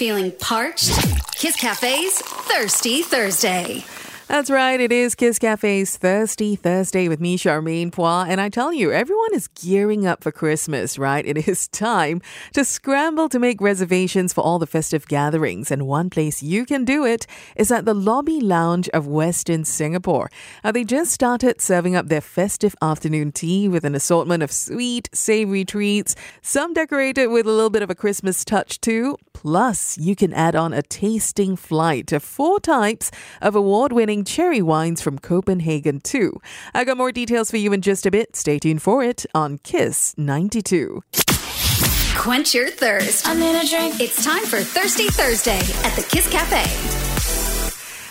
Feeling parched? Kiss Cafe's Thirsty Thursday. That's right. It is Kiss Cafe's Thirsty Thursday with me, Charmaine Phua. And I tell you, everyone is gearing up for Christmas, right? It is time to scramble to make reservations for all the festive gatherings. And one place you can do it is at the Lobby Lounge of Westin Singapore. Now, they just started serving up their festive afternoon tea with an assortment of sweet, savory treats, some decorated with a little bit of a Christmas touch too. Plus, you can add on a tasting flight to four types of award winning cherry wines from Copenhagen, too. I got more details for you in just a bit. Stay tuned for it on Kiss 92. Quench your thirst. I need a drink. It's time for Thirsty Thursday at the Kiss Cafe.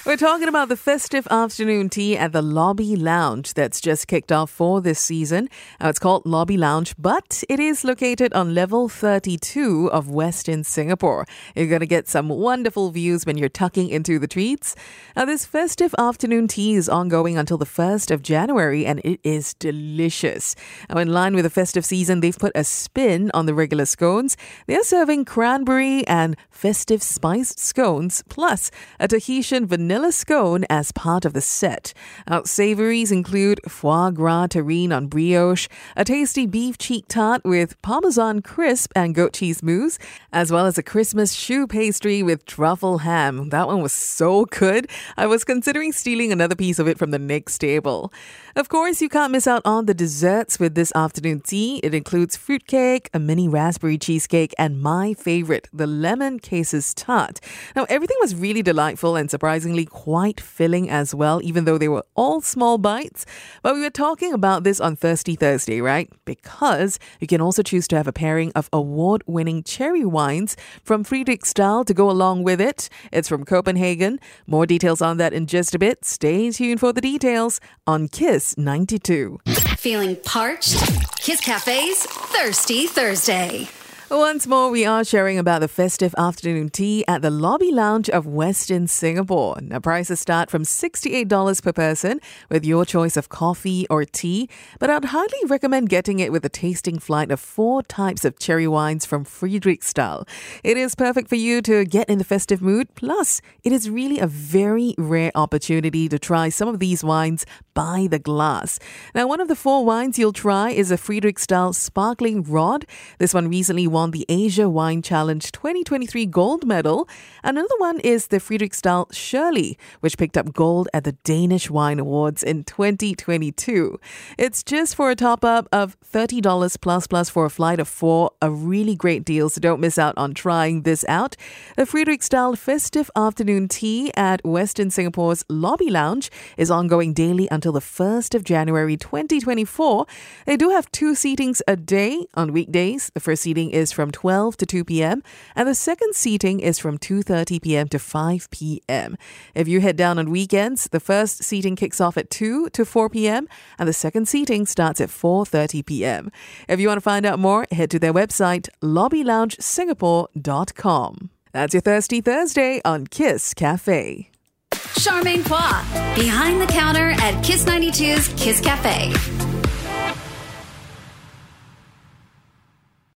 We're talking about the festive afternoon tea at the Lobby Lounge that's just kicked off for this season. Uh, it's called Lobby Lounge, but it is located on level 32 of Westin Singapore. You're going to get some wonderful views when you're tucking into the treats. Now, this festive afternoon tea is ongoing until the 1st of January and it is delicious. Now, in line with the festive season, they've put a spin on the regular scones. They're serving cranberry and festive spiced scones, plus a Tahitian vanilla scone as part of the set. Out savories include foie gras terrine on brioche, a tasty beef cheek tart with parmesan crisp and goat cheese mousse, as well as a Christmas choux pastry with truffle ham. That one was so good. I was considering stealing another piece of it from the next table. Of course, you can't miss out on the desserts with this afternoon tea. It includes fruitcake, a mini raspberry cheesecake, and my favorite, the lemon cases tart. Now, everything was really delightful and surprisingly quite filling as well, even though they were all small bites. But we were talking about this on Thirsty Thursday, right? Because you can also choose to have a pairing of award winning cherry wines from Frederiksdal to go along with it. It's from Copenhagen. More details on that in just a bit. Stay tuned for the details on Kiss 92. Feeling parched? Kiss Cafe's Thirsty Thursday. Once more, we are sharing about the festive afternoon tea at the Lobby Lounge of Westin Singapore. Now, prices start from $68 per person with your choice of coffee or tea, but I'd highly recommend getting it with a tasting flight of four types of cherry wines from Frederiksdal. It is perfect for you to get in the festive mood, plus, it is really a very rare opportunity to try some of these wines by the glass. Now, one of the four wines you'll try is a Frederiksdal Sparkling Rod. This one recently won won the Asia Wine Challenge 2023 gold medal. Another one is the Frederiksdal Shirley, which picked up gold at the Danish Wine Awards in 2022. It's just for a top up of $30 plus plus for a flight of four. A really great deal, so don't miss out on trying this out. The Frederiksdal Festive Afternoon Tea at Westin Singapore's Lobby Lounge is ongoing daily until the 1st of January 2024. They do have two seatings a day on weekdays. The first seating is is from 12 to 2 p.m. and the second seating is from 2:30 p.m. to 5 p.m. If you head down on weekends, the first seating kicks off at 2 to 4 p.m. and the second seating starts at 4:30 p.m. If you want to find out more, head to their website lobbyloungesingapore.com. That's your Thirsty Thursday on Kiss Cafe. Charmaine Phua, behind the counter at Kiss 92's Kiss Cafe.